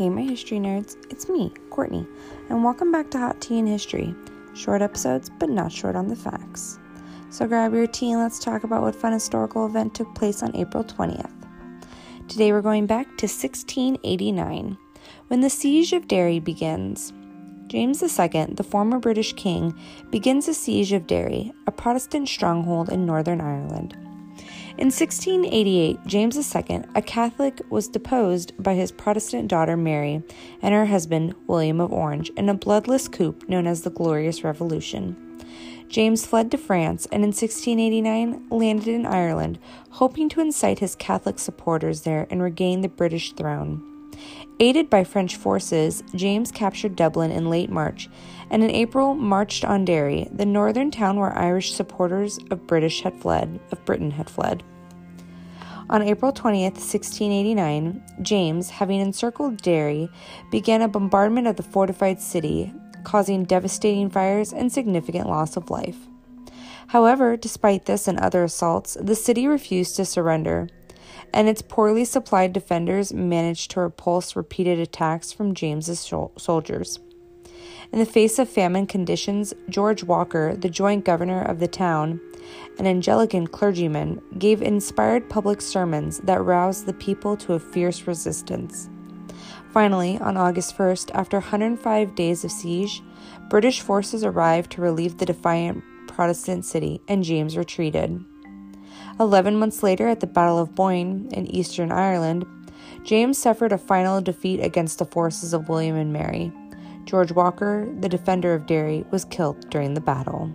Hey, my history nerds, it's me, Courtney, and welcome back to Hot Tea and History. Short episodes, but not short on the facts. So grab your tea and let's talk about what fun historical event took place on April 20th. Today we're going back to 1689, when the Siege of Derry begins. James II, the former British king, begins a siege of Derry, a Protestant stronghold in Northern Ireland. In 1688, James II, a Catholic, was deposed by his Protestant daughter Mary and her husband William of Orange in a bloodless coup known as the Glorious Revolution. James fled to France and in 1689 landed in Ireland, hoping to incite his Catholic supporters there and regain the British throne. Aided by French forces, James captured Dublin in late March and in April marched on Derry, the northern town where Irish supporters of British had fled, of Britain had fled. On April 20th, 1689, James, having encircled Derry, began a bombardment of the fortified city, causing devastating fires and significant loss of life. However, despite this and other assaults, the city refused to surrender and its poorly supplied defenders managed to repulse repeated attacks from James's soldiers. In the face of famine conditions, George Walker, the joint governor of the town, an Anglican clergyman, gave inspired public sermons that roused the people to a fierce resistance. Finally, on August 1st, after 105 days of siege, British forces arrived to relieve the defiant Protestant city, and James retreated. Eleven months later, at the Battle of Boyne in eastern Ireland, James suffered a final defeat against the forces of William and Mary. George Walker, the defender of Derry, was killed during the battle.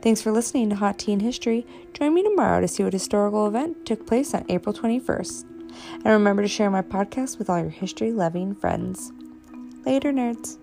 Thanks for listening to Hot Tea and History. Join me tomorrow to see what historical event took place on April 21st. And remember to share my podcast with all your history loving friends. Later, nerds.